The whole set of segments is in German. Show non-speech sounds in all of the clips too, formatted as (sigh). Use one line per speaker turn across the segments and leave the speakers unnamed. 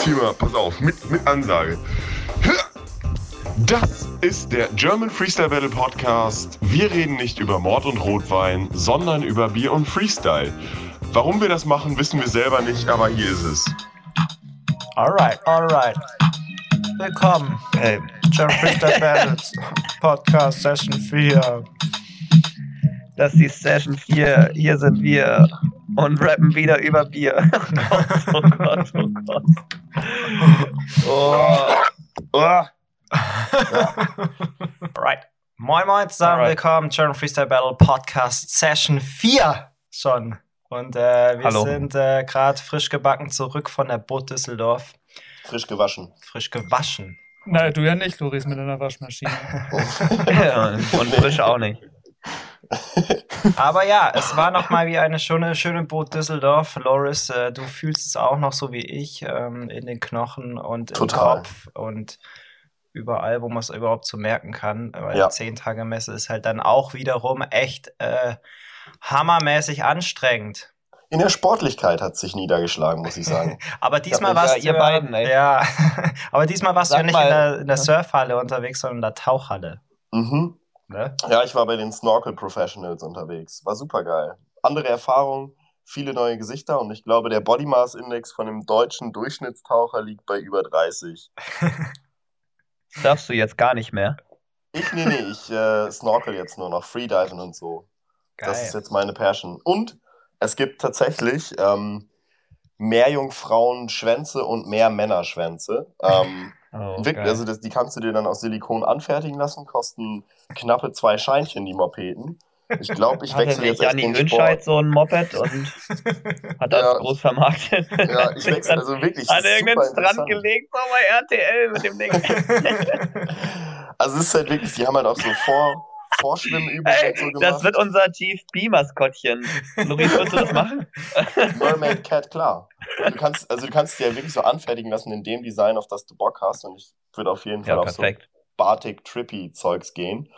jetzt hier mal, pass auf, mit, mit Ansage. Das ist der German Freestyle Battle Podcast. Wir reden nicht über Mord und Rotwein, sondern über Bier und Freestyle. Warum wir das machen, wissen wir selber nicht, aber hier ist es.
Alright, alright. Willkommen.
Hey.
German Freestyle (laughs) Battles Podcast Session 4.
Das ist die Session 4. Hier sind wir und rappen wieder über Bier. (laughs) oh Gott, oh Gott, oh Gott. Oh.
Alright. Moin Moin zusammen,
Alright.
willkommen. German Freestyle Battle Podcast Session 4 schon. Und äh, wir
Hallo.
sind äh, gerade frisch gebacken zurück von der Boot Düsseldorf.
Frisch gewaschen.
Frisch gewaschen.
Nein, du ja nicht, Loris, mit deiner Waschmaschine. (laughs) (laughs)
Ja, und frisch auch nicht. (laughs)
Aber ja, es war nochmal wie eine schöne, schöne Boot Düsseldorf. Loris, äh, du fühlst es auch noch so wie ich ähm, in den Knochen und im
Total.
Kopf und überall, wo man es überhaupt so merken kann. Weil
Ja.
die 10-Tage-Messe ist halt dann auch wiederum echt äh, hammermäßig anstrengend.
In der Sportlichkeit hat sich niedergeschlagen, muss ich sagen. (laughs)
Aber diesmal
Ja,
warst
ihr
du
beiden, ey.
Ja, (laughs) aber diesmal warst du ja
Sag
nicht
mal,
in der, in der? Surfhalle unterwegs, sondern in der Tauchhalle.
mhm.
Ne?
Ja, ich war bei den Snorkel Professionals unterwegs. War super geil. Andere Erfahrungen, viele neue Gesichter und ich glaube, der Body Mass Index von dem deutschen Durchschnittstaucher liegt bei über 30.
Das (laughs) darfst du jetzt gar nicht mehr.
Ich, nee, nee, ich äh, snorkel jetzt nur noch, Freediven und so. Das ist jetzt meine Passion. Und es gibt tatsächlich ähm, mehr Jungfrauen-Schwänze und mehr Männerschwänze. Ähm, (laughs)
Oh,
Wirklich, also das, die kannst du dir dann aus Silikon anfertigen lassen, kosten knappe zwei Scheinchen die Mopeden. Ich glaube, ich (laughs) wechsle jetzt echt den Sport.
so ein Moped und (laughs) hat das
Ja.
groß vermarktet.
Ja, ich wechsle also wirklich.
An
ist
irgendeinen Strand gelegt, bei RTL mit dem Ding.
Also es ist halt wirklich, die haben halt auch so Vor Vorschwimmübungen (laughs)
Ey,
so gemacht.
das wird unser Chief B-Maskottchen. Loris, willst du das machen? (laughs)
Mermaid Cat, klar. Du kannst, also du kannst die ja wirklich so anfertigen lassen in dem Design, auf das du Bock hast. Und ich würde auf jeden Fall
Ja,
auf so
perfekt.
Batik Trippy Zeugs gehen.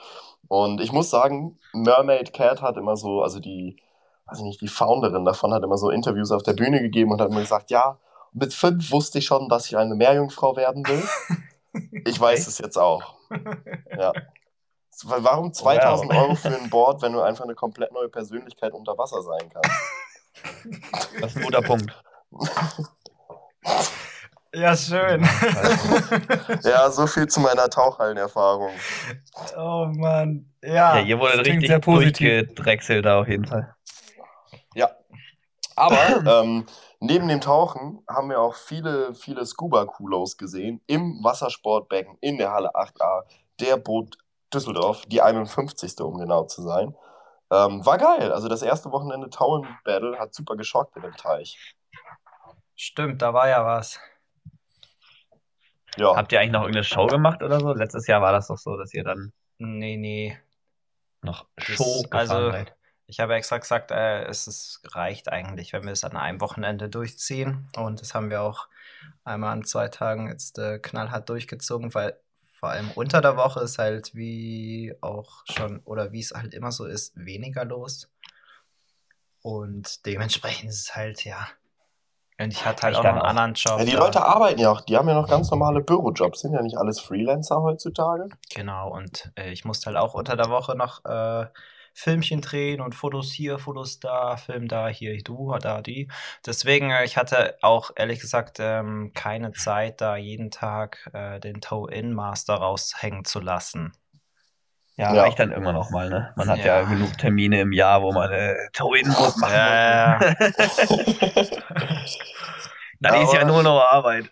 Und ich muss sagen, Mermaid Cat hat immer so, also die, weiß ich nicht, die Founderin davon hat immer so Interviews auf der Bühne gegeben und hat immer gesagt, ja, mit fünf wusste ich schon, dass ich eine Meerjungfrau werden will. (laughs) Ich weiß es jetzt auch. Ja. Warum 2000
Wow.
Euro für ein Board, wenn du einfach eine komplett neue Persönlichkeit unter Wasser sein kannst?
Das ist ein guter Punkt.
Ja, schön.
Ja, so viel zu meiner Tauchhallenerfahrung.
oh Mann. Ja.
Ja, hier wurde richtig
sehr positiv.
durchgedrechselt da auf jeden Fall.
Ja. Aber ähm, neben dem Tauchen haben wir auch viele, viele Scuba-Kulos gesehen im Wassersportbecken in der Halle 8a, der Boot Düsseldorf, die 51. um genau zu sein. Ähm, war geil. Also das erste Wochenende Tauen Battle hat super geschockt in dem Teich.
Stimmt, da war ja was.
Ja,
Habt ihr eigentlich noch irgendeine Show gemacht oder so? Letztes Jahr war das doch so, dass ihr dann
Nee, nee.
noch
Das-
Show gefahren
also-
seid.
Ich habe extra gesagt, äh, es ist, reicht eigentlich, wenn wir es an einem Wochenende durchziehen. Und das haben wir auch einmal an zwei Tagen jetzt äh, knallhart durchgezogen, weil vor allem unter der Woche ist halt wie auch schon, oder wie es halt immer so ist, weniger los. Und dementsprechend ist es halt, ja. Und ich hatte halt
Ich
auch noch einen
auch.
anderen Job.
ja die
da.
Leute arbeiten ja auch, die haben ja noch ganz normale Bürojobs, sind ja nicht alles Freelancer heutzutage.
Genau, und äh, ich musste halt auch unter der Woche noch äh, Filmchen drehen und Fotos hier, Fotos da, Film da, hier, du, da, die. Deswegen, äh, ich hatte auch ehrlich gesagt ähm, keine Zeit, da jeden Tag äh, den Toe-In-Master raushängen zu lassen.
Ja,
Ja.
reicht dann irgendwann auch mal, ne? Man hat
Ja.
ja, genug Termine im Jahr, wo man äh, Toe-In-Bus machen (laughs) (laughs)
Ja,
muss. Dann ist ja nur noch Arbeit.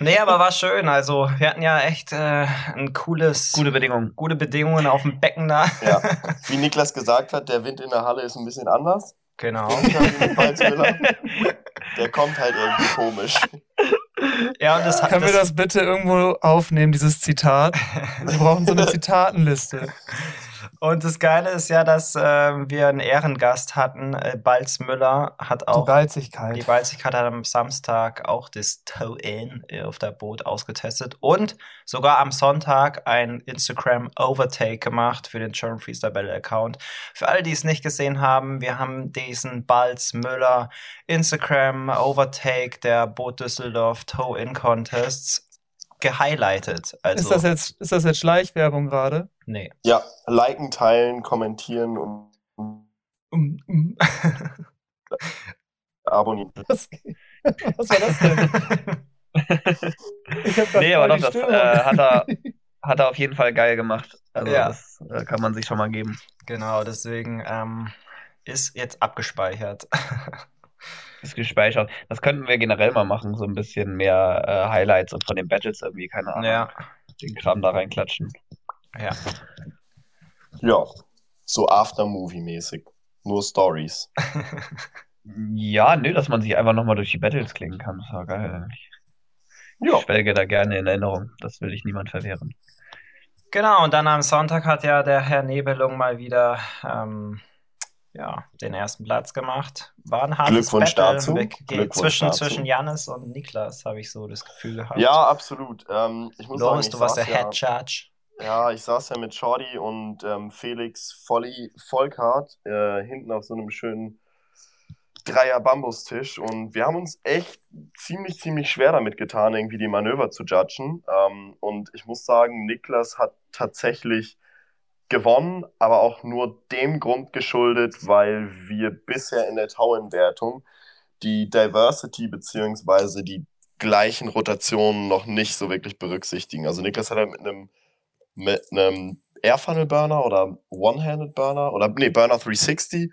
Nee, aber war schön. Also, wir hatten ja echt äh, ein cooles,
Gute Bedingungen.
gute Bedingungen auf dem Becken da.
Ja, (laughs) wie Niklas gesagt hat, der Wind in der Halle ist ein bisschen anders.
Genau.
Der kommt halt irgendwie komisch.
Ja, und das hat
Können wir
das,
das bitte irgendwo aufnehmen, dieses Zitat? Wir brauchen so eine (laughs) Zitatenliste.
Und das Geile ist ja, dass äh, wir einen Ehrengast hatten. Äh, Balz Müller hat
Die
auch
Balzigkeit.
die Balzigkeit hat am Samstag auch das Toe-In äh, auf der Boot ausgetestet und sogar am Sonntag ein Instagram Overtake gemacht für den German Freestyle Battle Account. Für alle, die es nicht gesehen haben, wir haben diesen Balz Müller Instagram Overtake der Boot Düsseldorf Toe-In Contests gehighlightet. Also,
ist, das jetzt, ist das jetzt Schleichwerbung gerade?
nee.
Ja, liken, teilen, kommentieren und
Um, um. (laughs)
abonnieren.
Was, was war das denn? Ich hab
Nee, aber doch,
die
das
Stimmung.
äh, hat, er, (laughs) hat er auf jeden Fall geil gemacht. Also
Ja.
das äh, kann man sich schon mal geben.
genau, deswegen ähm, ist jetzt abgespeichert. (laughs)
Ist gespeichert. Das könnten wir generell mal machen, so ein bisschen mehr äh, Highlights und von den Battles irgendwie, keine Ahnung,
ja,
den Kram da reinklatschen.
ja.
Ja, so Aftermovie-mäßig. Nur Stories. (laughs)
Ja, nö, dass man sich einfach nochmal durch die Battles klingen kann. Das war geil. Ich
Ja,
schwelge da gerne in Erinnerung. Das will ich niemand verwehren.
Genau, und dann am Sonntag hat ja der Herr Nebelung mal wieder ähm, ja, den ersten Platz gemacht. War ein hartes
Glückwunsch
Battle
dazu. Glückwunsch
zwischen,
dazu.
zwischen Jannis und Niklas, habe ich so das Gefühl gehabt.
ja absolut. Ähm, ich muss
Loris,
sagen,
du warst der
ja,
Head Judge.
Ja, ich saß ja mit Shorty und ähm, Felix Volli Volkart äh, hinten auf so einem schönen Dreier-Bambustisch und wir haben uns echt ziemlich, ziemlich schwer damit getan, irgendwie die Manöver zu judgen. Ähm, und ich muss sagen, Niklas hat tatsächlich gewonnen, aber auch nur dem Grund geschuldet, weil wir bisher in der Tauenwertung die Diversity beziehungsweise die gleichen Rotationen noch nicht so wirklich berücksichtigen. Also Niklas hat ja mit einem mit einem Air-Funnel Burner oder One-Handed Burner oder nee, Burner 360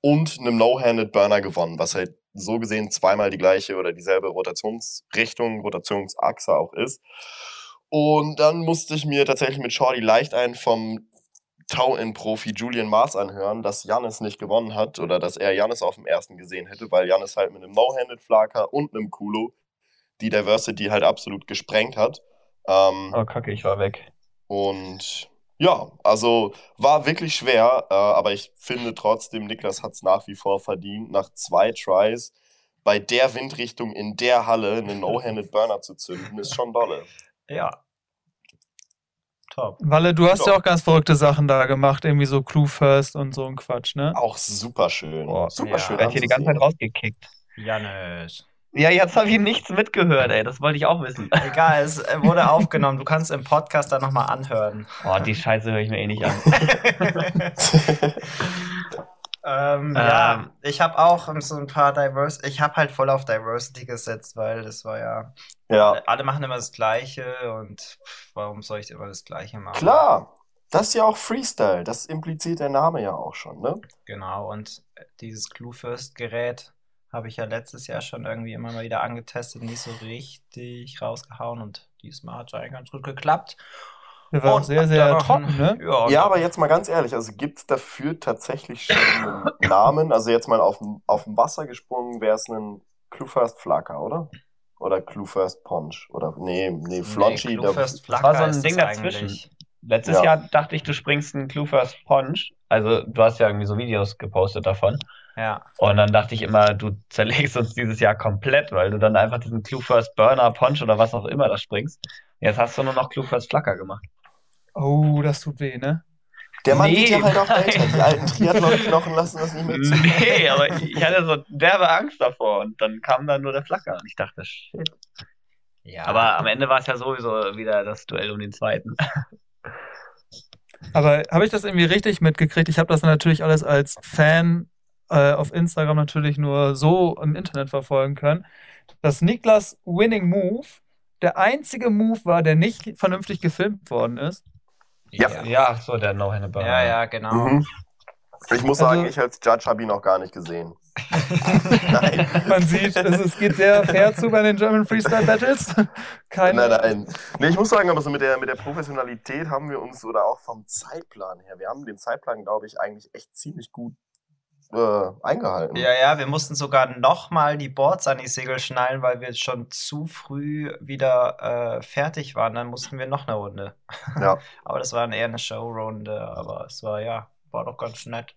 und einem No-Handed Burner gewonnen, was halt so gesehen zweimal die gleiche oder dieselbe Rotationsrichtung, Rotationsachse auch ist. Und dann musste ich mir tatsächlich mit Shorty leicht einen vom Tau-In-Profi Julian Mars anhören, dass Jannis nicht gewonnen hat oder dass er Jannis auf dem ersten gesehen hätte, weil Jannis halt mit einem No-Handed Flaker und einem Kulo die Diversity halt absolut gesprengt hat. Ähm,
Oh, kacke, ich war weg.
und ja, also war wirklich schwer, äh, aber ich finde trotzdem, Niklas hat es nach wie vor verdient, nach zwei Tries bei der Windrichtung in der Halle einen (laughs) No-Handed Burner zu zünden, ist schon dolle.
Ja. Top.
Walle, du hast
Ja.
ja auch ganz verrückte Sachen da gemacht, irgendwie so Clue First und so ein Quatsch, ne?
Auch super schön.
Boah,
super
ja.
schön.
Ich werd hier die ganze Zeit rausgekickt.
Jannis.
Ja, jetzt habe ich nichts mitgehört, ey. Das wollte ich auch wissen.
Egal, es äh, wurde (laughs) aufgenommen. Du kannst im Podcast dann nochmal anhören.
Oh, die Scheiße höre ich mir eh nicht an. (laughs)
ähm, ja,
Ähm.
ich habe auch so ein paar Diverse. Ich habe halt voll auf Diversity gesetzt, weil das war ja.
ja,
Alle machen immer das Gleiche und warum soll ich immer das Gleiche machen?
klar. Das ist ja auch Freestyle. Das impliziert der Name ja auch schon, ne?
Genau, und äh, dieses Clue First Gerät habe ich ja letztes Jahr schon irgendwie immer mal wieder angetestet, nicht so richtig rausgehauen und diesmal hat es eigentlich ganz gut geklappt.
Der war auch
Und
sehr, sehr trocken, ne?
Ja,
Ja, aber jetzt mal ganz ehrlich, also gibt es dafür tatsächlich schon einen Namen? Also jetzt mal auf dem, auf dem Wasser gesprungen, wäre es ein Clue First Flaker, oder? Oder Clue First Ponch? Oder nee, nee, Flonchi.
Clue
da-
First
war
Flacker
so ein
ist
Ding dazwischen.
eigentlich.
Letztes
Ja.
Jahr dachte ich, du springst einen Clue First Punch. Also, du hast ja irgendwie so Videos gepostet davon.
Ja,
Und dann dachte ich immer, du zerlegst uns dieses Jahr komplett, weil du dann einfach diesen Clue First Burner, Punch oder was auch immer da springst. Jetzt hast du nur noch Clue First Flacker gemacht.
Oh, das tut weh, ne?
Der Mann
Nee,
wird ja halt auch (laughs) älter. Die alten Triathlon-Knochen lassen das nicht mehr zu.
Nee, aber ich hatte so derbe Angst davor und dann kam dann nur der Flacker und ich dachte, shit.
ja.
Aber am Ende war es ja sowieso wieder das Duell um den zweiten.
Aber habe ich das irgendwie richtig mitgekriegt? Ich habe das natürlich alles als Fan äh, auf Instagram natürlich nur so im Internet verfolgen können, dass Niklas Winning Move der einzige Move war, der nicht vernünftig gefilmt worden ist.
Ja.
ja.
So der No-Handed Burner.
Ja, ja, genau.
Mhm. Ich muss
Also-
sagen, ich als Judge habe ihn noch gar nicht gesehen. (laughs) Nein.
Man sieht, es, es geht sehr fair zu bei den German Freestyle Battles. (laughs) Keine,
Nein, nein. Nee, ich muss sagen, aber so mit der, mit der Professionalität haben wir uns, oder auch vom Zeitplan her, wir haben den Zeitplan, glaube ich, eigentlich echt ziemlich gut äh, eingehalten.
Ja, ja, wir mussten sogar nochmal die Boards an die Segel schnallen, weil wir schon zu früh wieder äh, fertig waren. Dann mussten wir noch eine Runde.
Ja. (laughs)
aber das war eher eine Showrunde, aber es war ja, war doch ganz nett.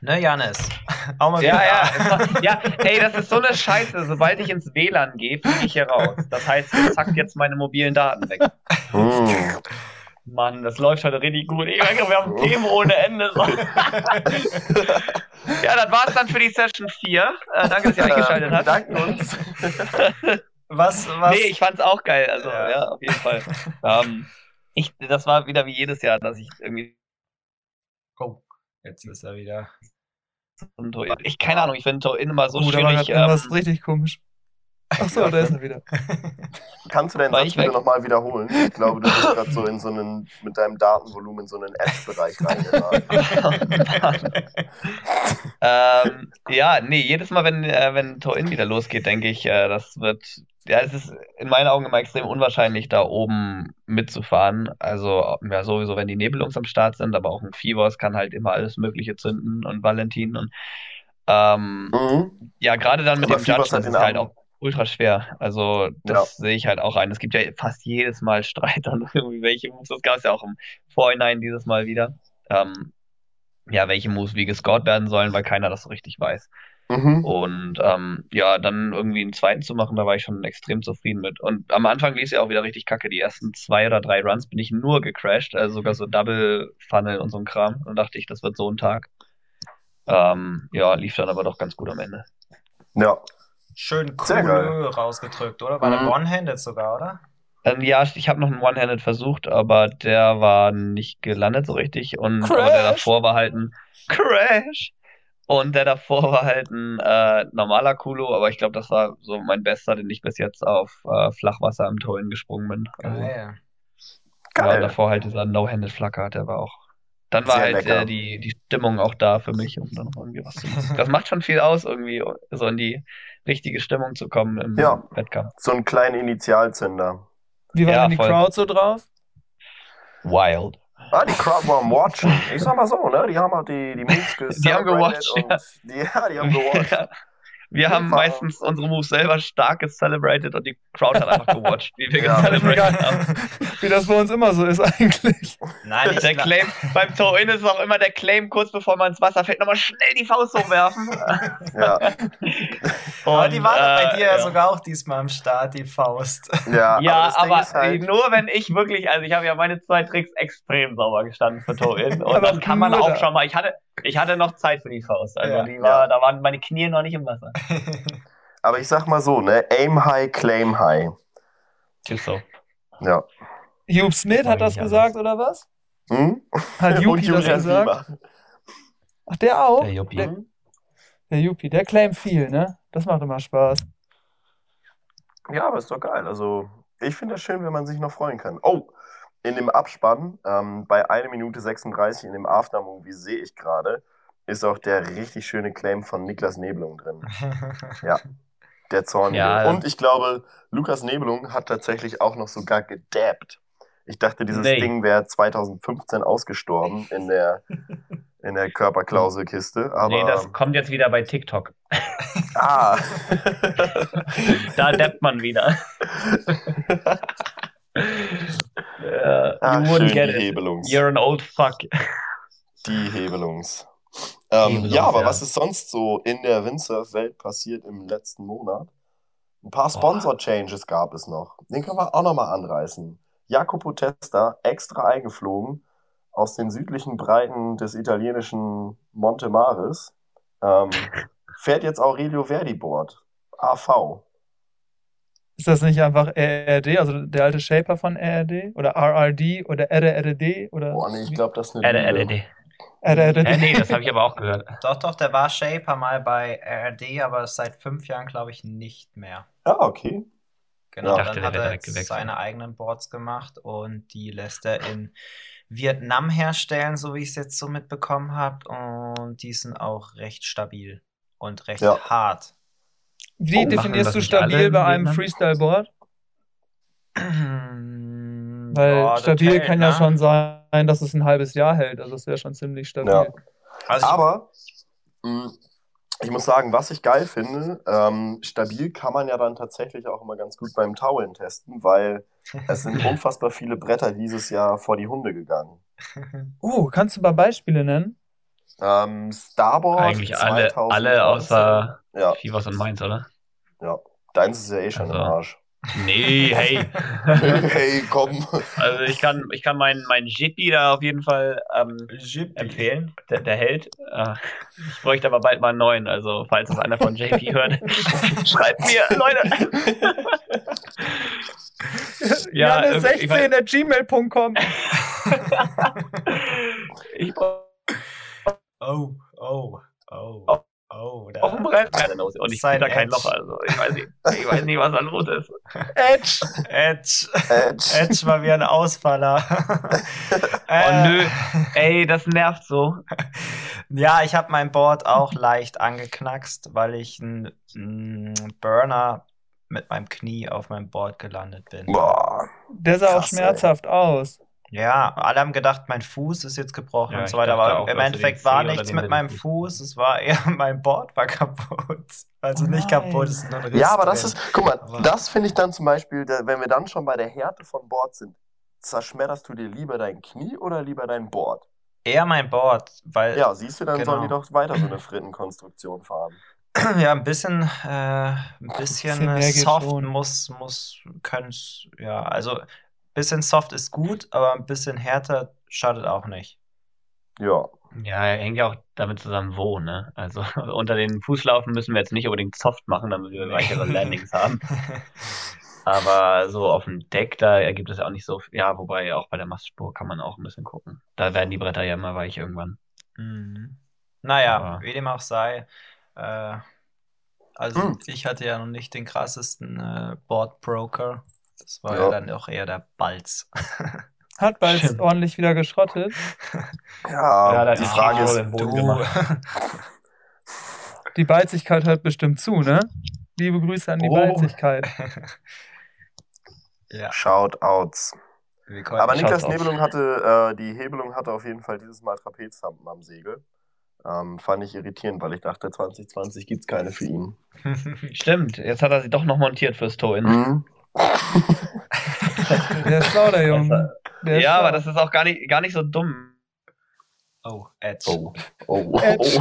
Ne, Janis? (laughs) Auch mal
Ja,
wieder.
ja, ja, ey, das ist so eine Scheiße. Sobald ich ins WLAN gehe, fliege ich hier raus. Das heißt, ihr zackt jetzt meine mobilen Daten weg.
Hm.
Mann, das läuft heute richtig gut. Ich merke, wir haben Themen ohne Ende. (laughs) Ja, das war's dann für die Session 4. Äh, danke, dass ihr eingeschaltet habt.
danken uns. (laughs)
Was, was?
Nee, ich fand's auch geil. Also,
Ja.
ja, auf jeden Fall. ähm, ich, das war wieder wie jedes Jahr, dass ich irgendwie.
oh, jetzt ist er wieder.
Ich keine Ahnung, ich finde Torin immer so
oh, war
schwierig.
irgendwas
Ähm,
richtig komisch. Ach so,
Ja,
da ist er wieder. (laughs)
Kannst du deinen
War
Satz bitte nochmal wiederholen? Ich glaube, du bist gerade so in so einen, mit deinem Datenvolumen in so einen App-Bereich reingeraten. (laughs)
ähm, ja, nee, jedes Mal, wenn, äh, wenn Torin wieder losgeht, denke ich, äh, das wird, ja, es ist in meinen Augen immer extrem unwahrscheinlich, da oben mitzufahren. Also, ja, sowieso, wenn die Nebelungs am Start sind, aber auch ein Fivos kann halt immer alles Mögliche zünden und Valentin und, ähm,
Mhm.
ja, gerade dann mit
Aber
dem
Fivos
Judgment
hat
ist halt auch ultra schwer. Also, das sehe ich halt auch ein. Es gibt ja fast jedes Mal (laughs) Streit an irgendwie welche Moves. Das gab es ja auch im Vorhinein dieses Mal wieder. Ähm, ja, welche Moves wie gescored werden sollen, weil keiner das so richtig weiß.
Mhm.
Und ähm, ja, dann irgendwie einen zweiten zu machen, da war ich schon extrem zufrieden mit. Und am Anfang lief es ja auch wieder richtig kacke. Die ersten zwei oder drei Runs bin ich nur gecrashed, also sogar so Double Funnel und so ein Kram. Und dachte ich, das wird so ein Tag. Ähm, ja, lief dann aber doch ganz gut am Ende.
Ja.
Schön
geil.
cool rausgedrückt, oder? War der
Mhm.
One-Handed sogar, oder?
Ähm, ja, ich habe noch einen One-Handed versucht, aber der war nicht gelandet so richtig. Und der davor war halt ein Crash. Und der davor war halt ein äh, normaler Kulo, aber ich glaube, das war so mein bester, den ich bis jetzt auf äh, Flachwasser im Tollen gesprungen bin. Also,
Geil.
ja,
Geil.
davor halt dieser No-Handed Flacker, der war auch. Dann war
Sehr
halt äh, die, die Stimmung auch da für mich, um dann noch irgendwie was zu machen. Das macht schon viel aus, irgendwie so in die richtige Stimmung zu kommen im
Ja.
Wettkampf.
So einen kleinen Initialzünder.
Wie war
Ja,
denn die
voll.
Crowd so drauf?
Wild.
Ah, die Crowd war am Watchen. Ich sag mal so, ne? Die haben halt die, die Moves (laughs)
Die haben gewatcht,
und die, (laughs) ja, die haben gewatcht.
Wir haben meistens unsere Moves selber stark gecelebrated und die Crowd hat einfach gewatcht, wie wir (laughs)
Ja.
Gecelebrated haben. (laughs)
Wie das bei uns immer so ist eigentlich.
Nein, ich
Der Claim, beim Toe-In ist auch immer der Claim, kurz bevor man ins Wasser fällt, nochmal schnell die Faust hochwerfen.
Ja, (laughs)
Aber
Und,
die war doch bei
äh,
dir ja
ja.
sogar auch diesmal am Start, die Faust. (laughs)
ja,
Ja,
das
aber,
ist halt,
nur wenn ich wirklich, also ich habe ja meine zwei Tricks extrem sauber gestanden für Toe-In (laughs) und
Aber
dann kann man auch schon mal, ich hatte, ich hatte noch Zeit für die Faust, also
Ja.
die war,
Ja.
da waren meine Knie noch nicht im Wasser. (laughs)
aber ich sag mal so, ne? Aim high, claim high.
Ist so.
Ja.
Hugh Smith hat das gesagt, oder was?
Hm?
Hat Yuppie das gesagt? Ach, der auch?
Der Juppie.
Der, der Yuppie, der claimt viel, ne? Das macht immer Spaß.
Ja, aber ist doch geil. Also, ich finde es schön, wenn man sich noch freuen kann. Oh, in dem Abspann, ähm, bei 1 Minute 36 in dem Aftermovie sehe ich gerade, ist auch der richtig schöne Claim von Niklas Nebelung drin. (laughs) Der Zornige.
Ja.
Und ich glaube, Lukas Nebelung hat tatsächlich auch noch sogar gedabbt. Ich dachte, dieses
Nee.
Ding wäre 2015 ausgestorben in der, (laughs) in der Körperklauselkiste. Aber,
nee, das kommt jetzt wieder bei TikTok. (laughs)
ah. (laughs)
Da dappt man wieder. Äh,
Ah,
you wouldn't
die
get it.
Hebelungs.
You're an old fuck.
Die Hebelungs. Ähm,
Hebelungs,
ja, aber
ja.
was ist sonst so in der Windsurf-Welt passiert im letzten Monat? Ein paar Sponsor-Changes gab es noch. Den können wir auch nochmal anreißen. Jacopo Testa, extra eingeflogen aus den südlichen Breiten des italienischen Monte Maris, ähm, fährt jetzt Aurelio Verdi Board. AV.
Ist das nicht einfach RRD, also der alte Shaper von RRD? Oder RRD oder RRD? Oder
Boah, nee, ich glaube, das ist eine
äh,
RRD.
äh, nee, das habe ich aber auch gehört. (laughs)
doch, doch, der war Shaper mal bei RD, aber seit fünf Jahren glaube ich nicht mehr.
Ah, okay.
Genau,
Ja.
Ich dachte,
dann
der
hat er seine eigenen Boards gemacht und die lässt er in Vietnam herstellen, so wie ich es jetzt so mitbekommen habe. Und die sind auch recht stabil und recht
Ja.
hart.
Wie
Oh,
definierst du stabil bei einem? Freestyle-Board? (clears throat) Weil
das
stabil
hält,
kann ja
ne?
schon sein, dass es ein halbes Jahr hält. Also es wäre schon ziemlich stabil.
Ja.
Also
Aber mh, ich muss sagen, was ich geil finde, ähm, stabil kann man ja dann tatsächlich auch immer ganz gut beim Tauen testen, weil es sind (laughs) unfassbar viele Bretter dieses Jahr vor die Hunde gegangen.
Oh, (laughs) kannst du ein paar Beispiele nennen?
Ähm, Starboard
Eigentlich alle,
2019.
alle außer
Ja,
Fivers und Mainz, oder?
ja. Deins ist ja eh schon im
Also.
Arsch.
Nee, (laughs) hey.
hey, komm.
Also ich kann, ich kann meinen mein Jippi da auf jeden Fall ähm, empfehlen. Der, der hält. Äh, ich bräuchte aber bald mal einen neuen. Also falls es einer von JP hört, schreibt mir, Leute. (laughs) Ja,
Janne16
ich mein-
at gmail.com.
ich brauche
Oh, oh, oh,
Oh.
oh. Da.
auch ein Brett. Und ich finde da kein. Loch. Also ich weiß nicht, ich weiß nicht, was da los ist.
Edge.
Edge.
Edge.
Edge war wie ein Ausfaller. (laughs)
Oh nö, ey, das nervt so.
Ja, ich habe mein Board auch leicht angeknackst, weil ich einen Burner mit meinem Knie auf meinem Board gelandet bin.
Boah.
Der sah auch
Krass, ey.
schmerzhaft aus.
Ja, alle haben gedacht, mein Fuß ist jetzt gebrochen
Ja,
und so weiter, aber
auch,
im Endeffekt war nichts mit meinem Fuß, es war (laughs) eher mein Board war kaputt. Also
Oh
nicht kaputt, es ist nur ein Riss
Ja, aber das
drin.
ist, guck mal,
Aber-
das finde ich dann zum Beispiel, wenn wir dann schon bei der Härte von Board sind, zerschmetterst du dir lieber dein Knie oder lieber dein Board?
eher mein Board, weil
Ja, siehst du, dann
Genau.
sollen die doch weiter so eine Frittenkonstruktion fahren.
Ja ein bisschen, äh, ein bisschen,
Bisschen
äh,
geht
soft
schon.
muss, muss, können's, ja, also ein bisschen soft ist gut, aber ein bisschen härter schadet auch nicht.
Ja.
Ja, hängt ja auch damit zusammen, wo, ne? Also (laughs) unter den Fußlaufen müssen wir jetzt nicht unbedingt soft machen, damit wir weichere Landings haben. (laughs) Aber so auf dem Deck, da ergibt es ja auch nicht so viel. Ja, wobei auch bei der Mastspur kann man auch ein bisschen gucken. Da werden die Bretter ja immer weich irgendwann.
Mhm. Naja,
Aber-
wie dem auch sei. Äh, also
Hm.
ich hatte ja noch nicht den krassesten äh, Board Broker. Das war
Ja.
ja dann auch eher der Balz. (laughs)
Hat
Stimmt.
ordentlich wieder geschrottet. (laughs)
Ja,
Ja, da
die
ist
Frage
die
ist,
du.
Die Balzigkeit hört bestimmt zu, ne? Liebe Grüße an die
Oh.
Balzigkeit. (laughs)
ja,
Shoutouts. Aber Niklas
Shoutouts.
Nebelung hatte, äh, die Hebelung hatte auf jeden Fall dieses Mal Trapezhampen am Segel. Ähm, fand ich irritierend, weil ich dachte, 2020 gibt es keine für ihn. (laughs)
Stimmt, jetzt hat er sie doch noch montiert fürs Toe-In.
Mhm. (laughs)
Der ist schlau, der Junge. Der
Ja,
schlau.
aber das ist auch gar nicht, gar nicht so dumm.
oh, Edge.
Oh, oh, (laughs)
Edge.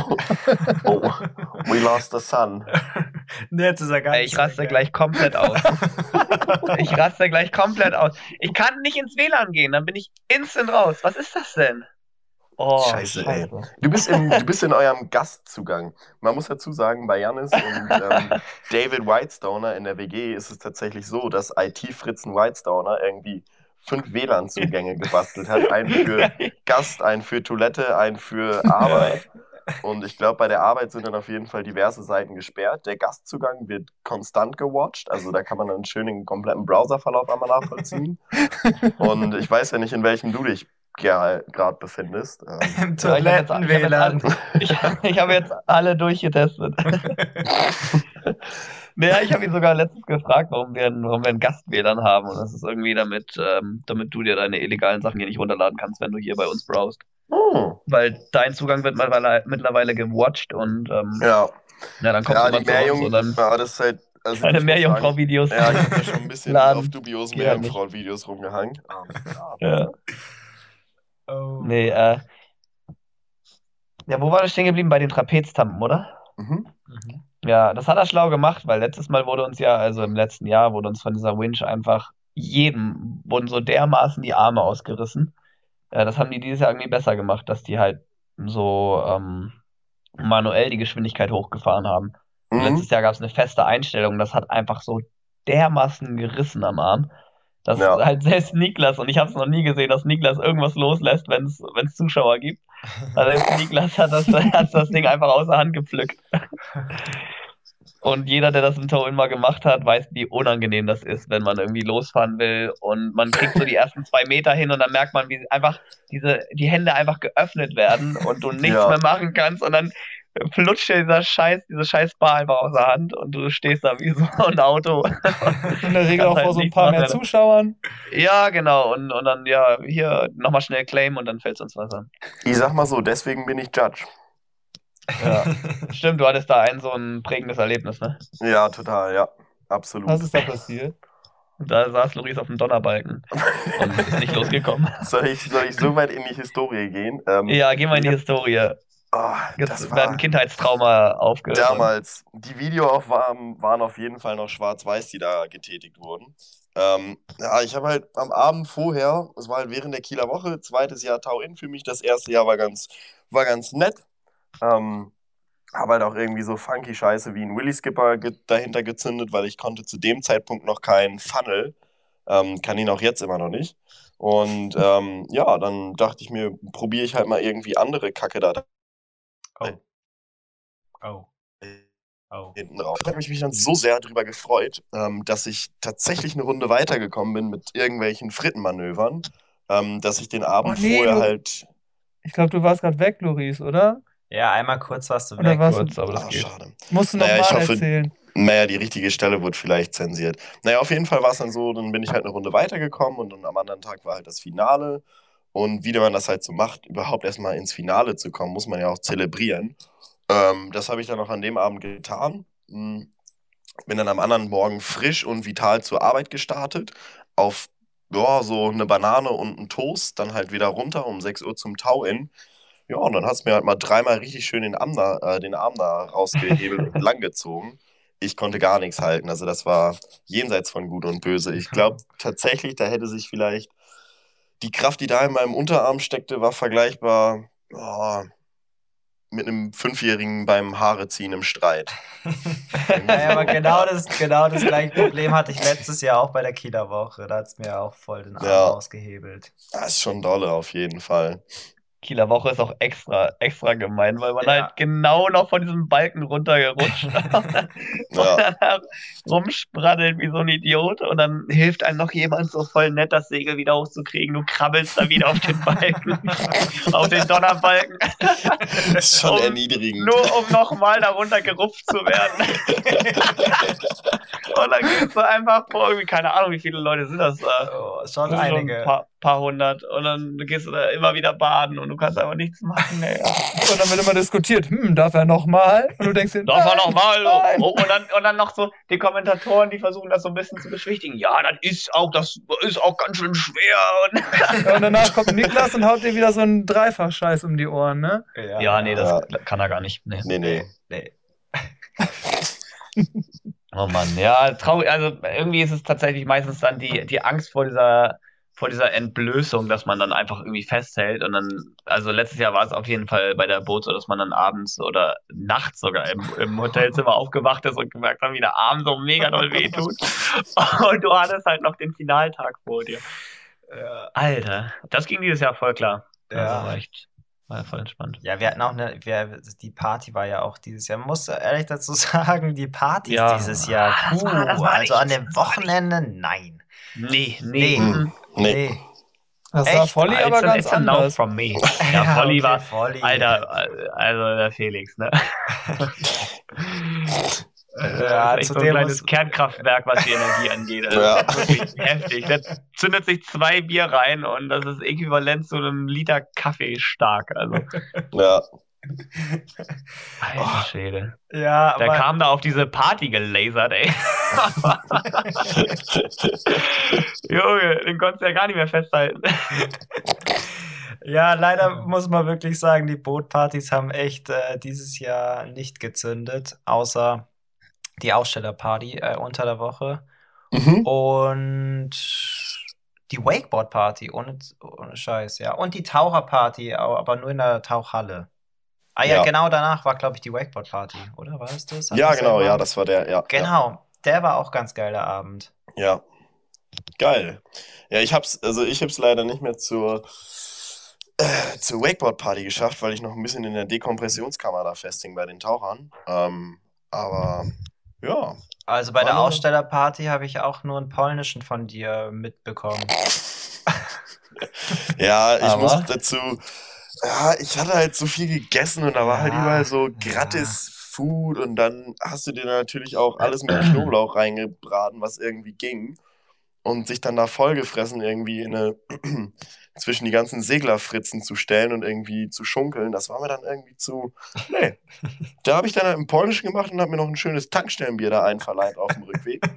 oh, oh. We lost the sun.
Nee, Jetzt ist er ganz
Ey, ich raste gleich komplett aus. Ich raste gleich komplett aus. Ich kann nicht ins WLAN gehen, dann bin ich instant raus. Was ist das denn? Oh,
Scheiße, ey. Du bist, in, du bist in eurem Gastzugang. Man muss dazu sagen, bei Janis und ähm, David Whitestoner in der WG ist es tatsächlich so, dass IT-Fritzen Whitestoner irgendwie fünf WLAN-Zugänge gebastelt hat. Einen für (laughs) Gast, einen für Toilette, einen für Arbeit. Und ich glaube, bei der Arbeit sind dann auf jeden Fall diverse Seiten gesperrt. Der Gastzugang wird konstant gewatcht. Also da kann man dann schön den kompletten Browserverlauf einmal nachvollziehen. Und ich weiß ja nicht, in welchem du dich gerade befindest. (laughs) Ähm,
Im Toiletten-WLAN.
Ich, ich habe jetzt alle durchgetestet. (laughs) naja, ich habe ihn sogar letztens gefragt, warum wir, warum wir einen Gast-WLAN haben. Und das ist irgendwie damit, ähm, damit du dir deine illegalen Sachen hier nicht runterladen kannst, wenn du hier bei uns browst.
hm,
Weil dein Zugang wird mittlerweile, mittlerweile gewatcht und ähm,
ja.
ja, dann kommst
Ja, die Meerjung,
und dann
ja, das ist halt. Also
deine Meerjungfrau-Videos.
Ja, ich habe ja schon ein bisschen
Laden.
auf dubiosen Meerjungfrau-Videos rumgehangen. Ähm, ja.
ja.
Oh.
Nee, äh. Ja, wo war das stehen geblieben? Bei den Trapeztampen, oder?
Mhm.
Mhm.
Ja, das hat er schlau gemacht, weil letztes Mal wurde uns ja, also im letzten Jahr, wurde uns von dieser Winch einfach jedem, wurden so dermaßen die Arme ausgerissen. Äh, das haben die dieses Jahr irgendwie besser gemacht, dass die halt so ähm, manuell die Geschwindigkeit hochgefahren haben.
Mhm.
letztes Jahr gab es eine feste Einstellung, das hat einfach so dermaßen gerissen am Arm. Dass
Ja.
halt (laughs) selbst Niklas, und ich habe es noch nie gesehen, dass Niklas irgendwas loslässt, wenn es Zuschauer gibt. Also Niklas hat das, (laughs) hat das Ding einfach außer Hand gepflückt. (laughs) Und jeder, der das im Toe-In mal gemacht hat, weiß, wie unangenehm das ist, wenn man irgendwie losfahren will und man kriegt so die ersten zwei Meter hin und dann merkt man, wie einfach diese, die Hände einfach geöffnet werden und du nichts
Ja.
mehr machen kannst und dann flutscht dir dieser Scheiß, diese scheiß Bar einfach aus der Hand und du stehst da wie so ein Auto. (laughs)
In der Regel auch
halt
vor so ein
nichts
paar mehr. Zuschauern.
ja, genau. Und, und dann, ja, hier nochmal schnell claim und dann fällst du ins Wasser.
Ich sag mal so, deswegen bin ich Judge.
Ja. (laughs) Stimmt, du hattest da ein so ein prägendes Erlebnis, ne?
Ja, total, ja. Absolut.
Was ist da passiert?
Da saß Loris auf dem Donnerbalken (laughs) und ist nicht losgekommen.
Soll ich, soll ich so weit in die Historie gehen? Ähm,
Ja, geh mal in die Historie.
Oh,
Jetzt
das war
Kindheitstrauma aufgehört.
damals. Die Videoaufnahmen waren auf jeden Fall noch schwarz-weiß, die da getätigt wurden. Ähm, ja, ich habe halt am Abend vorher, es war halt während der Kieler Woche, zweites Jahr Tau-In für mich. Das erste Jahr war ganz, war ganz nett. Ähm, habe halt auch irgendwie so funky Scheiße wie ein Willy Skipper ge dahinter gezündet, weil ich konnte zu dem Zeitpunkt noch keinen Funnel. Ähm, kann ihn auch jetzt immer noch nicht. Und ähm, ja, dann dachte ich mir, probiere ich halt mal irgendwie andere Kacke da
Oh. Oh. Oh.
hinten drauf. Da habe ich mich dann so sehr drüber gefreut, ähm, dass ich tatsächlich eine Runde weitergekommen bin mit irgendwelchen Frittenmanövern, ähm, dass ich den Abend
Oh, nee,
vorher
du-
halt.
Ich glaube, du warst gerade weg, Loris, oder?
Ja, einmal kurz warst du
Oder
weg.
was?
Kurz, aber das
Ah,
geht.
schade.
Musst du noch
Naja, hoffe-
erzählen.
Naja, die richtige Stelle wurde vielleicht zensiert. Naja, auf jeden Fall war es dann so, dann bin ich halt eine Runde weitergekommen und dann am anderen Tag war halt das Finale. Und wie man das halt so macht, überhaupt erstmal ins Finale zu kommen, muss man ja auch zelebrieren. Ähm, das habe ich dann auch an dem Abend getan. Hm, Bin dann am anderen Morgen frisch und vital zur Arbeit gestartet. Auf ja, so eine Banane und einen Toast, dann halt wieder runter um 6 Uhr zum Tau-In. Ja, und dann hat es mir halt mal dreimal richtig schön den Arm da, äh, den Arm da rausgehebelt und (laughs) langgezogen. Ich konnte gar nichts halten. Also das war jenseits von Gut und Böse. Ich glaube tatsächlich, da hätte sich vielleicht die Kraft, die da in meinem Unterarm steckte, war vergleichbar ja, mit einem Fünfjährigen beim Haareziehen im Streit. (laughs)
Naja, aber genau das, genau das gleiche Problem hatte ich letztes Jahr auch bei der Kieler Woche. Da hat es mir auch voll den Arm
Ja.
ausgehebelt.
Das ist schon dolle auf jeden Fall.
Kieler Woche ist auch extra, extra gemein, weil man
Ja.
halt genau noch von diesem Balken runtergerutscht (laughs) (laughs)
Ja.
und dann rumspraddelt wie so ein Idiot und dann hilft einem noch jemand so voll nett, das Segel wieder hochzukriegen. Du krabbelst da wieder auf den Balken, (laughs) auf den Donnerbalken,
Das ist schon
Um-
erniedrigend.
nur um nochmal darunter gerupft zu werden. und dann gehst du einfach vor irgendwie, keine Ahnung, wie viele Leute sind das da.
Oh, schon
Das sind schon
einige.
Ein paar, paar hundert. Und dann gehst du da immer wieder baden und du kannst einfach nichts machen, ey.
Und dann wird immer diskutiert, hm, darf er noch mal? Und du denkst dir,
Darf
nein,
nochmal? Oh, und, dann, und dann noch so die Kommentatoren, die versuchen das so ein bisschen zu beschwichtigen. Ja, das ist auch, das ist auch ganz schön schwer. Und
Ja, und danach kommt Niklas und haut dir wieder so einen Dreifach-Scheiß um die Ohren, ne?
ja, nee, das
Ja.
kann er gar nicht. Nee.
Nee, nee.
Nee.
Oh Mann, ja, traurig. Also irgendwie ist es tatsächlich meistens dann die, die Angst vor dieser, vor dieser Entblößung, dass man dann einfach irgendwie festhält. Und dann, also letztes Jahr war es auf jeden Fall bei der Boot so, dass man dann abends oder nachts sogar im, im Hotelzimmer aufgewacht ist und gemerkt hat, wie der Arm so mega doll wehtut. (laughs) Und du hattest halt noch den Finaltag vor dir.
Ja.
Alter, das ging dieses Jahr voll klar.
Ja.
Also war echt, war voll entspannt.
Ja, wir hatten auch eine, wir, die Party war ja auch dieses Jahr. Man muss ehrlich dazu (laughs) sagen, die Partys
Ja.
dieses Jahr,
Das
puh,
war- das war
also
nicht-
an dem Wochenende, nein.
Nee,
Nee.
nee. mhm.
Nee.
Nee.
Das war
Echt?
Volli aber
It's a-
ganz
it's a no
anders.
from me. (laughs) Ja, Volli
okay,
war,
Volli.
Alter, also der Felix, ne? (laughs)
Ja,
das ist echt so ein kleines Kernkraftwerk, was die Energie angeht. Also
Ja.
Wirklich heftig. Der zündet sich zwei Bier rein und das ist äquivalent zu einem Liter Kaffee stark. Also,
Ja.
alter Schwede.
Ja,
Der kam da auf diese Party gelasert, ey. (laughs) Junge, den konntest du ja gar nicht mehr festhalten. (laughs)
Ja, leider muss man wirklich sagen, die Bootpartys haben echt äh, dieses Jahr nicht gezündet, außer die Ausstellerparty äh, unter der Woche
Mhm.
und die Wakeboard-Party, ohne, ohne Scheiß, ja. Und die Taucherparty, au- aber nur in der Tauchhalle. Ah ja,
Ja.
genau danach war, glaube ich, die Wakeboard-Party, oder? War es das? Hat
Ja,
das
genau, ja, das war der, ja. Ja.
Genau, der war auch ganz geiler Abend.
Ja. Geil. Ja, ich hab's, also ich hab's leider nicht mehr zur, äh, zur Wakeboard-Party geschafft, weil ich noch ein bisschen in der Dekompressionskammer da festhing bei den Tauchern. Ähm, aber ja.
Also bei der
Alle-
Ausstellerparty habe ich auch nur einen polnischen von dir mitbekommen. (laughs)
Ja, ich
Aber-
muss dazu, Ja, ich hatte halt so viel gegessen und da war halt
Ja,
überall so
ja.
gratis Food und dann hast du dir natürlich auch (clears throat) alles mit Knoblauch reingebraten, was irgendwie ging. Und sich dann da vollgefressen irgendwie in eine, (clears throat) zwischen die ganzen Seglerfritzen zu stellen und irgendwie zu schunkeln, das war mir dann irgendwie zu. Nee. (laughs) Da habe ich dann halt im Polnischen gemacht und habe mir noch ein schönes Tankstellenbier da einverleibt auf dem Rückweg. (laughs)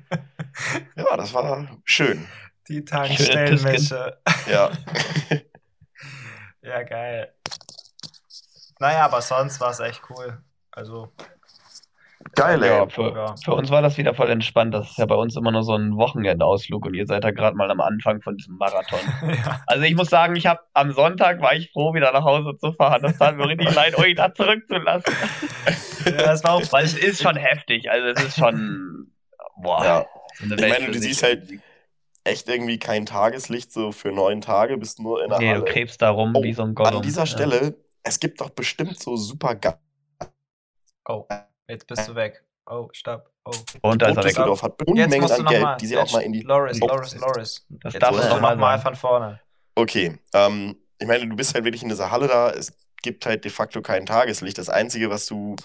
Ja, das war schön.
Die Tankstellenmische. (laughs)
Ja.
Ja, geil. Naja, aber sonst war es echt cool. Also,
Geil, ey.
Ja, für,
Ja.
für uns war das wieder voll entspannt. Das ist ja bei uns immer nur so ein Wochenendausflug und ihr seid da gerade mal am Anfang von diesem Marathon. (laughs)
ja.
Also ich muss sagen, ich habe am Sonntag war ich froh, wieder nach Hause zu fahren. Das tat mir richtig leid, euch da zurückzulassen. (laughs)
ja, das war auch
Weil (laughs) es ist schon heftig. Also es ist schon boah.
Ja.
so eine
Ich meine, du siehst halt echt irgendwie kein Tageslicht so für neun Tage, bist nur in der
Nee, du
Halle.
krebst da rum
Oh,
wie so ein Gollum.
An dieser
Ja.
Stelle, es gibt doch bestimmt so super geile
Oh, jetzt bist du weg. Oh, stopp. Oh.
Und da ist er weg.
Hat
Jetzt
Unmengen an Geld,
mal.
die sie auch mal in die.
Loris,
Oh.
Loris, Loris.
Das
Jetzt
darf
musst du
doch
mal
noch mal
sein.
von vorne.
Okay, ähm, ich meine, du bist halt wirklich in dieser Halle da. Es gibt halt de facto kein Tageslicht. Das Einzige, was du,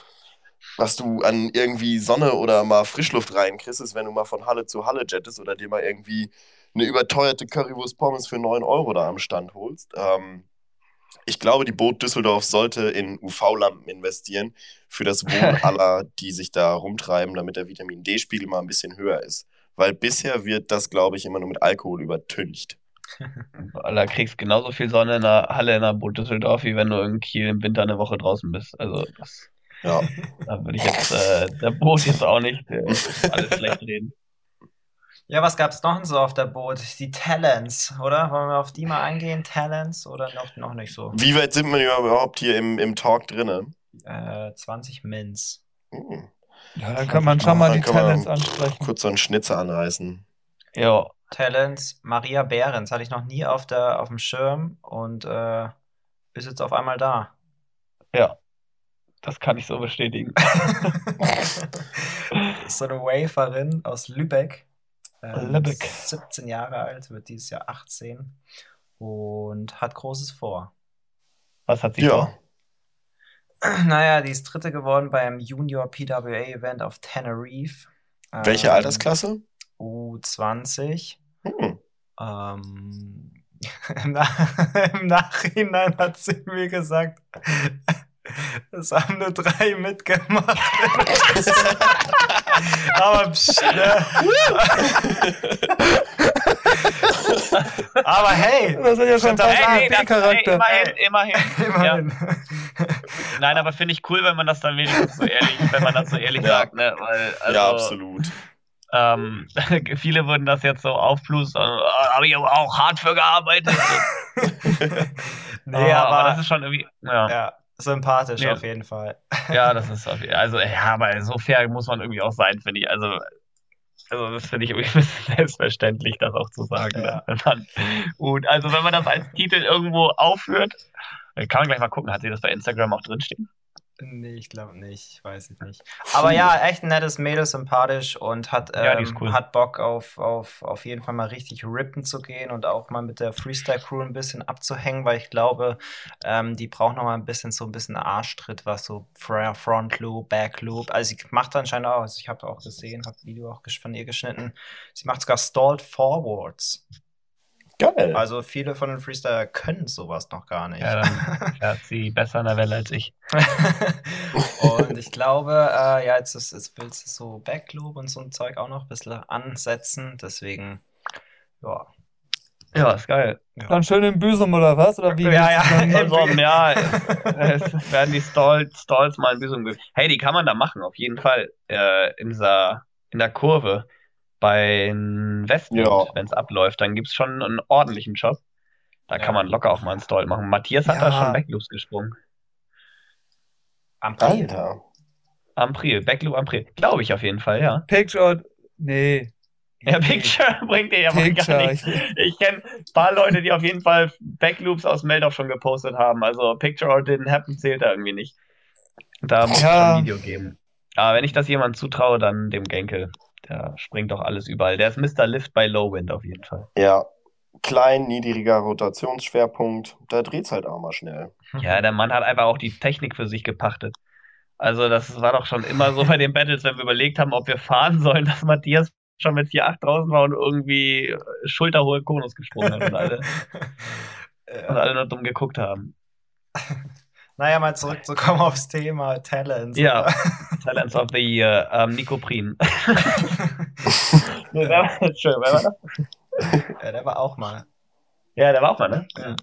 was du an irgendwie Sonne oder mal Frischluft reinkriegst, ist, wenn du mal von Halle zu Halle jettest oder dir mal irgendwie eine überteuerte Currywurst Pommes für 9 Euro da am Stand holst. Ähm, ich glaube, die Boot Düsseldorf sollte in UV-Lampen investieren für das Wohl (laughs) aller, die sich da rumtreiben, damit der Vitamin D-Spiegel mal ein bisschen höher ist. Weil bisher wird das, glaube ich, immer nur mit Alkohol übertüncht. (laughs)
Da kriegst genauso viel Sonne in der Halle in der Boot Düsseldorf, wie wenn du in Kiel im Winter eine Woche draußen bist. Also das,
Ja.
da würde ich jetzt äh, der Boot jetzt auch nicht äh, (laughs) alles schlecht reden.
Ja, was gab's noch so auf der Boot? Die Talents, oder? Wollen wir auf die mal eingehen? Talents oder noch, noch nicht so?
Wie weit sind wir überhaupt hier im, im Talk drinne?
Äh, 20 Mins.
Hm.
Ja, dann kann man schon mal
Dann
die
kann man
Talents ansprechen.
Kurz so einen Schnitzer anreißen.
Ja,
Talents, Maria Behrens hatte ich noch nie auf, der, auf dem Schirm und äh, ist jetzt auf einmal da.
ja. Das kann ich so bestätigen. (laughs) (laughs)
so eine Waferin aus Lübeck. Ähm,
Lübeck.
17 Jahre alt, wird dieses Jahr 18 und hat Großes vor.
Was hat sie
Ja.
vor? (clears throat)
Naja, die ist Dritte geworden beim Junior PWA-Event auf Tenerife.
Welche
Ähm,
Altersklasse?
U20.
Hm.
Ähm, (laughs) im, Nach (laughs) Im Nachhinein hat sie mir gesagt, (laughs) es haben nur drei mitgemacht. Aber pst, ne? Aber hey,
Das ist ja schon fast
Ey,
ein B-Charakter.
immerhin, immerhin. (laughs)
immerhin.
Nein, aber finde ich cool, wenn man das dann wenigstens so ehrlich, wenn man das so ehrlich
Ja.
sagt, ne? Weil, also,
ja, absolut.
Ähm, (laughs) viele würden das jetzt so aufplustern, äh, habe ich aber auch hart für gearbeitet. (laughs)
Nee,
aber,
aber,
das ist schon irgendwie, ja,
ja, sympathisch
Nee.
auf jeden Fall. (laughs)
ja, das ist auf, also ja, aber so fair muss man irgendwie auch sein, finde ich. Also, also das finde ich irgendwie (laughs) ein bisschen selbstverständlich, das auch zu sagen.
Ja.
Ne? Wenn man, und also wenn man das als Titel irgendwo aufführt, kann man gleich mal gucken, hat sie das bei Instagram auch drinstehen?
Nee, ich glaube nicht. Ich weiß es nicht. Aber ja, echt ein nettes Mädel, sympathisch und hat,
Ja,
ähm,
ist cool.
hat Bock auf, auf, auf jeden Fall mal richtig rippen zu gehen und auch mal mit der Freestyle-Crew ein bisschen abzuhängen, weil ich glaube, ähm, die braucht noch mal ein bisschen so ein bisschen Arschtritt, was so Fra- Front Loop, Back Loop. Also sie macht anscheinend auch, also ich habe auch gesehen, habe Video auch von ihr geschnitten. Sie macht sogar Stalled Forwards.
Geil.
Also viele von den Freestyler können sowas noch gar nicht.
Ja, dann (laughs) fährt sie besser in der Welle als ich.
und ich glaube, äh, ja, jetzt, ist, jetzt willst du so Backloop und so ein Zeug auch noch ein bisschen ansetzen. Deswegen, ja.
Ja, ist geil.
Dann schön im Büsum oder was? Oder wie?
Ja, ja.
Also, (laughs) ja, es werden die Stalls, Stalls mal ein bisschen. ge- Hey, die kann man da machen, auf jeden Fall. Äh, in, dieser, in der Kurve bei Westwind,
Ja.
wenn es abläuft, dann gibt es schon einen ordentlichen Job. Da
Ja.
kann man locker auch mal einen Stall machen. Matthias hat da
Ja.
schon Backloops gesprungen.
Am Priel.
Alter.
April, Backloop April. Glaube ich auf jeden Fall, ja.
Picture. Nee.
Ja, Picture (laughs) bringt dir ja mal gar nichts.
Ich,
kenne ein paar Leute, die auf jeden Fall Backloops aus Meldorf schon gepostet haben. Also Picture or Didn't Happen zählt da irgendwie nicht. Da muss es
Ja.
schon ein Video geben. Aber wenn ich das jemandem zutraue, dann dem Genkel. Der springt doch alles überall. Der ist Mr. Lift bei Low Wind auf jeden Fall.
Ja, klein, niedriger Rotationsschwerpunkt. Da dreht es halt auch mal schnell. (laughs)
Ja, der Mann hat einfach auch die Technik für sich gepachtet. Also, das war doch schon immer so bei den Battles, wenn wir überlegt haben, ob wir fahren sollen, (laughs) dass Matthias schon mit 4-8 draußen war und irgendwie schulterhohe Konus gesprungen hat und alle, (laughs) und alle nur dumm geguckt haben.
Naja, mal zurückzukommen aufs Thema Talents.
Ja, (laughs) Talents of the Year, ähm, Nico Prien. (laughs) nee, wer war das? Schön, wer war das?
Ja, der war auch mal.
Ja, der war auch mal, ne?
Ja.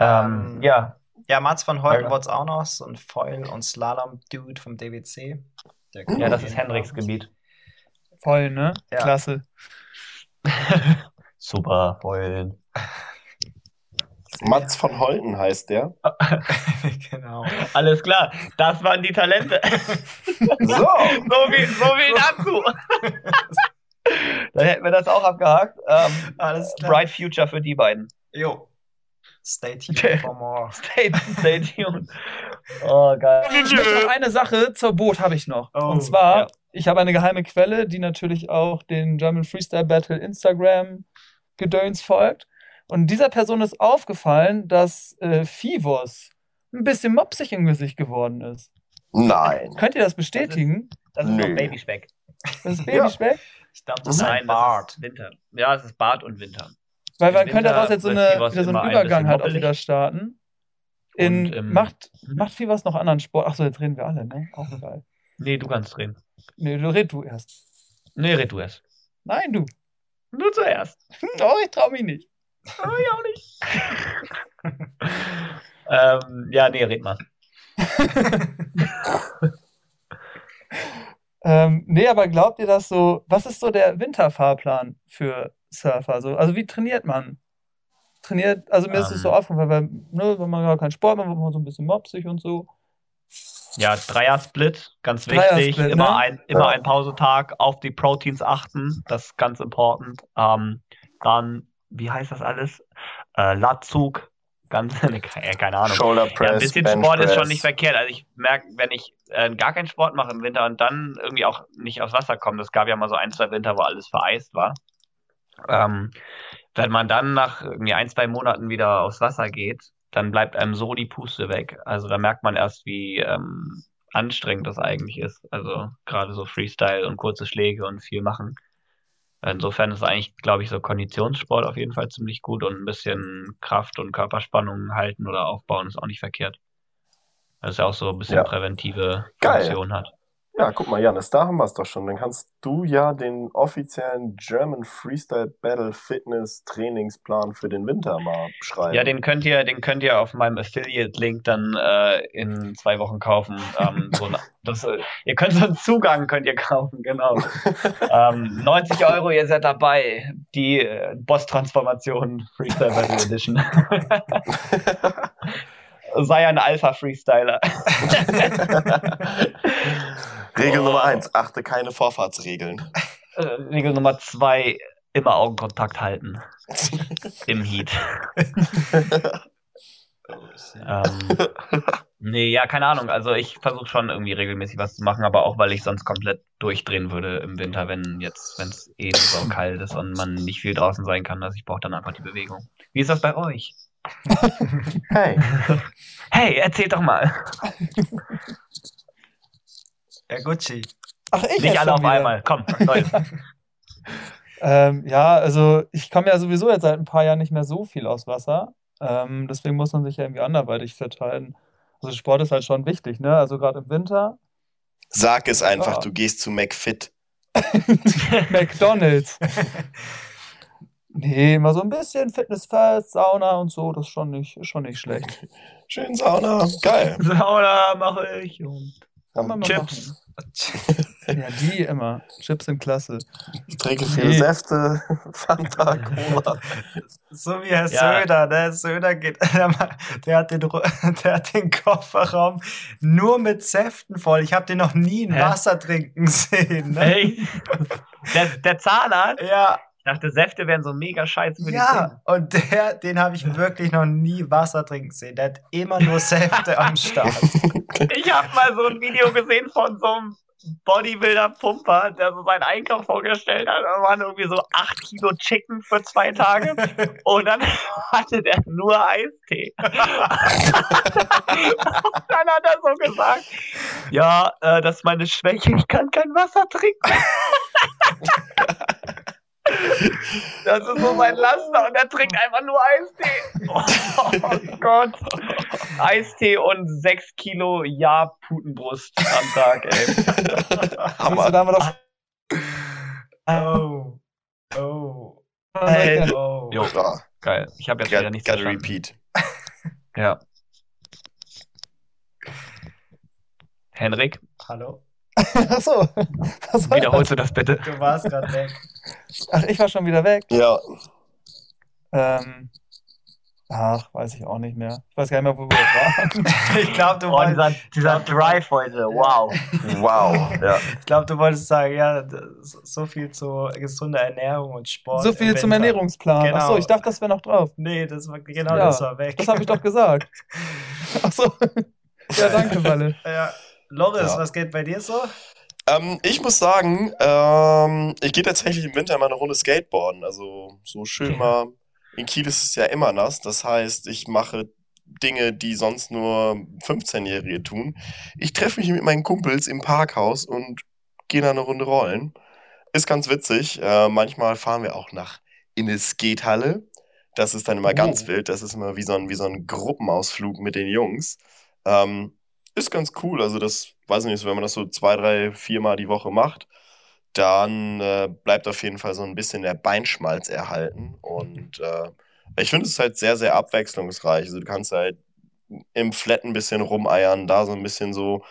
Ähm, ja,
Ja, Mats von Holten
Ja.
wurde es auch noch, so ein Foil- und Slalom-Dude vom DWC. Der
ja, das ist
Fall.
Gebiet.
Voll, ne?
Ja.
Klasse. (laughs)
Super, Heulen.
Mats von Holten heißt der. (laughs)
genau.
Alles klar, das waren die Talente. (laughs)
So,
So viel, so viel dazu. Dann hätten wir das auch abgehakt. Ähm,
Alles klar.
Bright Future für die beiden.
Jo. Stay tuned for more.
Stay, stay tuned. Oh, geil.
Ich möchte noch eine Sache zur Boot habe ich noch.
Oh,
Und zwar,
ja.
ich habe eine geheime Quelle, die natürlich auch den German Freestyle Battle Instagram Gedöns folgt. Und dieser Person ist aufgefallen, dass äh, Fivos ein bisschen mopsig im Gesicht geworden ist.
nein.
Könnt ihr das bestätigen?
Das ist
Nö.
noch Babyspeck.
Das ist Babyspeck?
Ich glaube, das ist
Nein,
ein Bart.
das ist Winter. Ja, es ist Bart und Winter.
Weil man könnte daraus jetzt so, eine, wieder so einen
ein
Übergang
bisschen
halt auch wieder starten. In,
Und, ähm,
macht, macht Fivos noch anderen Sport? Achso, jetzt reden wir alle, ne? Auch geil.
Nee, du kannst drehen.
Nee, du red du erst.
Nee, red du erst.
Nein, du.
Du zuerst. (laughs)
Oh, ich trau mich nicht.
Oh, ich auch nicht. ähm, ja, nee, red mal. (laughs)
Ähm, nee, aber glaubt ihr das so? Was ist so der Winterfahrplan für Surfer? So, also wie trainiert man? Trainiert, also mir ist es so
Ähm.
aufgefallen, weil, ne, wenn man gar keinen Sport macht, wird man so ein bisschen mopsig und so.
Ja, Dreier-Split, ganz
Dreier-Split,
wichtig. Immer,
ne?
ein, immer
Ja.
ein Pausetag, auf die Proteins achten, das ist ganz important. Ähm, dann, wie heißt das alles? Äh, Latzug, ganz, (laughs) ke- keine Ahnung.
Shoulder
Ja,
Press,
ein bisschen
Bench
Sport ist schon
Press.
nicht verkehrt. Also ich merke, wenn ich äh, gar keinen Sport mache im Winter und dann irgendwie auch nicht aufs Wasser komme, es gab ja mal so ein, zwei Winter, wo alles vereist war. Ähm, wenn man dann nach irgendwie ein, zwei Monaten wieder aufs Wasser geht, dann bleibt einem so die Puste weg. Also da merkt man erst, wie ähm, anstrengend das eigentlich ist. Also gerade so Freestyle und kurze Schläge und viel machen. Insofern ist eigentlich, glaube ich, so Konditionssport auf jeden Fall ziemlich gut und ein bisschen Kraft und Körperspannung halten oder aufbauen ist auch nicht verkehrt. Weil es ja auch so ein bisschen
Ja.
präventive
Geil.
Funktion hat.
Ja, guck mal, Janis, da haben wir es doch schon. Dann kannst du ja den offiziellen German Freestyle Battle Fitness Trainingsplan für den Winter mal schreiben.
Ja, den könnt ihr, den könnt ihr auf meinem Affiliate-Link dann äh, in zwei Wochen kaufen. Ähm, so, (laughs) das, äh, ihr könnt so einen Zugang könnt ihr kaufen, genau. ähm, 90 Euro, ihr seid dabei. Die äh, Boss-Transformation Freestyle Battle Edition. (laughs) Sei ein Alpha-Freestyler. (laughs)
Regel
Oh.
Nummer eins, achte keine Vorfahrtsregeln.
Äh, Regel Nummer zwei, immer Augenkontakt halten. (laughs) Im Heat. (laughs) Ähm, nee, ja, keine Ahnung. Also ich versuche schon irgendwie regelmäßig was zu machen, aber auch weil ich sonst komplett durchdrehen würde im Winter, wenn jetzt, wenn es eh so kalt ist und man nicht viel draußen sein kann. Also ich brauche dann einfach die Bewegung. Wie ist das bei euch?
Hey, (laughs)
Hey, erzählt doch mal.
Ja, Gucci.
Ach, ich
Nicht alle auf
wieder.
einmal. Komm, Leute. (laughs)
Ähm, ja, also ich komme ja sowieso jetzt seit ein paar Jahren nicht mehr so viel aus Wasser. Ähm, deswegen muss man sich ja irgendwie anderweitig verteilen. Also Sport ist halt schon wichtig, ne? Also gerade im Winter.
sag es einfach,
Ja.
du gehst zu McFit. (laughs)
McDonalds. Nee, mal so ein bisschen Fitness first, Sauna und so, das ist schon nicht, schon nicht schlecht.
Schön Sauna, geil.
Sauna mache ich und
Kann man mal
Chips,
machen. Ja, die immer. Chips sind klasse.
ich trinke viele
Nee.
Säfte, (laughs) Fanta, Cola.
So wie Herr
Ja.
Söder, ne? Söder geht, (laughs) der, hat den, (laughs) der hat den Kofferraum nur mit Säften voll. Ich habe den noch nie ein
Hä?
Wasser trinken sehen. Ne?
Hey, der, der Zahnarzt
Ja,
dachte, Säfte wären so mega scheiße für die
ja. Und der, den habe ich wirklich noch nie Wasser trinken sehen. Der hat immer nur Säfte am Start.
Ich habe mal so ein Video gesehen von so einem Bodybuilder-Pumper, der so seinen Einkauf vorgestellt hat. Da waren irgendwie so 8 Kilo Chicken für zwei Tage. Und dann (laughs) hatte der nur Eistee. (laughs) und dann hat er so gesagt, ja, äh, das ist meine Schwäche, ich kann kein Wasser trinken. (laughs) Das ist so sein Laster und er trinkt einfach nur Eistee. Oh, Gott. Eistee und 6 Kilo Ja-Putenbrust am Tag, ey.
Du, da
Hammer.
haben wir doch
Oh. Oh.
Äh,
Oh.
Jo,
Ja,
geil. Ich habe jetzt wieder
gotta,
nichts
gotta
verstanden.
repeat. (laughs)
Ja. Henrik,
Hallo? (laughs)
Achso.
Wiederholst du das bitte?
Du warst gerade weg.
Ach, ich war schon wieder weg.
Ja,
Ähm, ach, weiß ich auch nicht mehr. Ich weiß gar nicht mehr, wo wir waren. (laughs)
Ich glaube, du,
Oh,
wolltest-
dieser, dieser Drive heute, wow.
wow. Ja.
ich glaub, du wolltest sagen, ja, so viel zu gesunder Ernährung und Sport.
so viel zum. Ernährungsplan.
Genau.
Achso, ich dachte, das wäre noch drauf.
Nee, das war genau
Ja,
das war weg.
Das habe ich doch gesagt. (laughs) Achso. Ja, danke, Walle. (laughs)
Ja. Loris,
Ja.
was geht bei dir so?
Ähm, ich muss sagen, ähm, ich gehe tatsächlich im Winter mal eine Runde Skateboarden. Also so schön mal. In Kiel ist es ja immer nass. Das heißt, ich mache Dinge, die sonst nur 15-Jährige tun. Ich treffe mich mit meinen Kumpels im Parkhaus und gehe da eine Runde rollen. Ist ganz witzig. Äh, manchmal fahren wir auch nach in eine Skatehalle. Das ist dann immer ganz
Oh.
wild. Das ist immer wie so ein, wie so ein Gruppenausflug mit den Jungs. Ähm, ist ganz cool. Also das, weiß ich nicht, wenn man das so zwei, drei, viermal die Woche macht, dann äh, bleibt auf jeden Fall so ein bisschen der Beinschmalz erhalten. Und äh, ich finde es halt sehr, sehr abwechslungsreich. Also du kannst halt im Flat ein bisschen rumeiern, da so ein bisschen so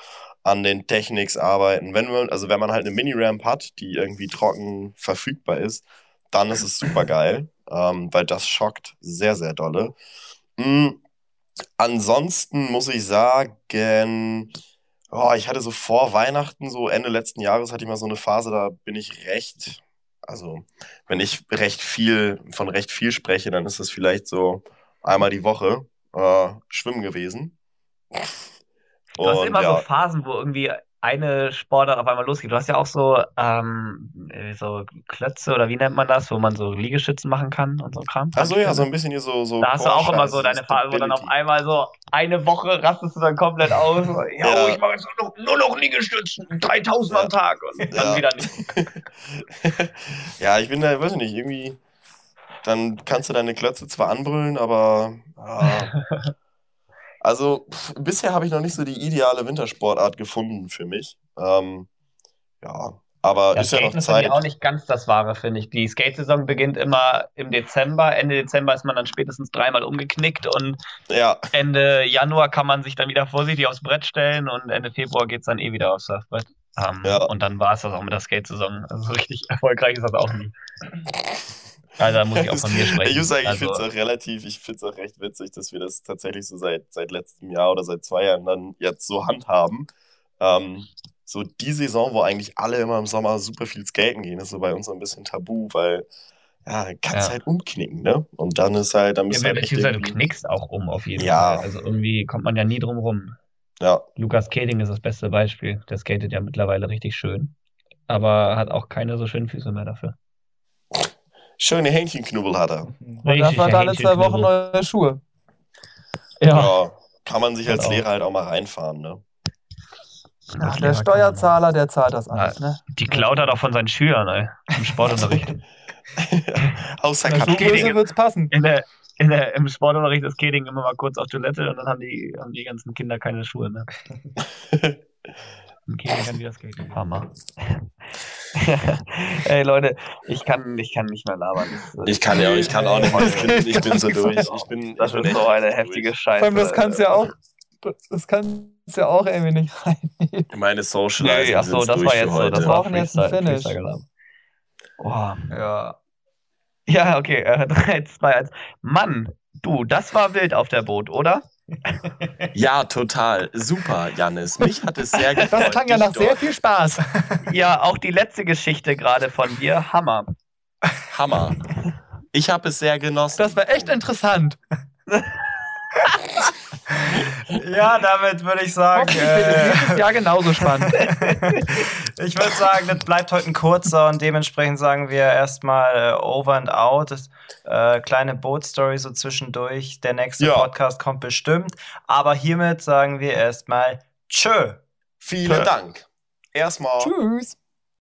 an den Techniks arbeiten. Wenn man, also wenn man halt eine Mini-Ramp hat, die irgendwie trocken verfügbar ist, dann ist es super geil, ähm, weil das schockt sehr, sehr dolle. Mm, Ansonsten muss ich sagen, oh, ich hatte so vor Weihnachten, so Ende letzten Jahres, hatte ich mal so eine Phase, da bin ich recht, also wenn ich recht viel, von recht viel spreche, dann ist das vielleicht so einmal die Woche äh, schwimmen gewesen.
Du hast
Und
immer so
ja,
Phasen, wo irgendwie eine Sportart auf einmal losgeht. Du hast ja auch so, ähm, äh, so Klötze oder wie nennt man das, wo man so Liegestützen machen kann und so Kram.
also ja, so ein bisschen hier so, so
Da hast du auch immer so deine Phase, wo dann auf einmal so eine Woche rastest du dann komplett aus. So, (laughs) Ja,
Ja.
ich mache jetzt nur noch, nur noch Liegestützen, 3000 am Tag und dann
Ja.
wieder nicht. (laughs)
ja, ich bin da, weiß ich nicht, irgendwie, dann kannst du deine Klötze zwar anbrüllen, aber ah, (laughs) also pff, bisher habe ich noch nicht so die ideale Wintersportart gefunden für mich. Ähm, ja, aber
Ja,
ist ja noch
Skaten ist
Zeit.
auch nicht ganz das Wahre, finde ich. Die Skate-Saison beginnt immer im Dezember. Ende Dezember ist man dann spätestens dreimal umgeknickt und
Ja,
Ende Januar kann man sich dann wieder vorsichtig aufs Brett stellen und Ende Februar geht es dann eh wieder aufs Surfbrett. Ähm,
Ja.
Und dann war es das auch mit der Skate-Saison. Also so richtig erfolgreich ist das auch nie. Also da muss ich auch von mir sprechen.
Ich muss sagen, ich
also,
finde es auch relativ, ich finde es auch recht witzig, dass wir das tatsächlich so seit, seit letztem Jahr oder seit zwei Jahren dann jetzt so handhaben. Ähm, so die Saison, wo eigentlich alle immer im Sommer super viel skaten gehen, ist so bei uns so ein bisschen tabu, weil ja, kannst
Ja.
halt umknicken, ne? Und dann ist halt, dann bist du
ja,
halt echt
beziehungsweise du knickst auch um auf jeden
Ja.
Fall. Also irgendwie kommt man ja nie drum rum.
Ja,
Lukas Keding ist das beste Beispiel. Der skatet ja mittlerweile richtig schön. Aber hat auch keine so schönen Füße mehr dafür.
Schöne Hähnchenknubbel hat er.
Und dafür hat er alle zwei Wochen neue Schuhe.
Ja. kann man sich als
Genau.
Lehrer halt auch mal reinfahren, ne?
Als
Der Steuerzahler, der zahlt das alles, ne?
Die klaut er doch von seinen Schülern, ey. Im Sportunterricht. (laughs)
Außer Kapitän.
Wird's passen.
In der, in der, Im Sportunterricht ist Keding immer mal kurz auf Toilette und dann haben die, haben die ganzen Kinder keine Schuhe mehr. Und Keding kann wieder skaten. Hammer. Ey Leute, ich kann, ich kann nicht mehr labern.
Ich kann ja, ich kann auch nicht mehr. Ich bin, ich bin so durch. Ich bin,
das
ich bin
ist
echt
so eine
durch.
heftige Scheiße.
Vor allem, das kannst du ja auch, das kannst ja auch irgendwie nicht (laughs) reinnehmen.
Meine
Nee,
Socializing
ach so,
sind
das war jetzt so. Das war
brauchen jetzt ein Finish.
Boah.
Ja.
Ja, okay. Äh, 3, 2, 1. Mann, du, das war wild auf der Boot, oder?
Ja, total. Super, Janis. Mich hat es sehr gefreut.
Das klang ja nach sehr viel Spaß.
Ja, auch die letzte Geschichte gerade von dir. Hammer.
Hammer. Ich habe es sehr genossen.
Das war echt interessant. (laughs)
Ja, damit würde ich sagen.
Hoffentlich wird es nächstes
Äh,
Jahr genauso spannend. (laughs)
ich würde sagen, das bleibt heute ein kurzer und dementsprechend sagen wir erstmal äh, over and out. Das, äh, kleine Boot-Story so zwischendurch. Der nächste
Ja.
Podcast kommt bestimmt. Aber hiermit sagen wir erstmal Tschö.
Vielen
Tschö.
Dank. Erstmal.
Tschüss.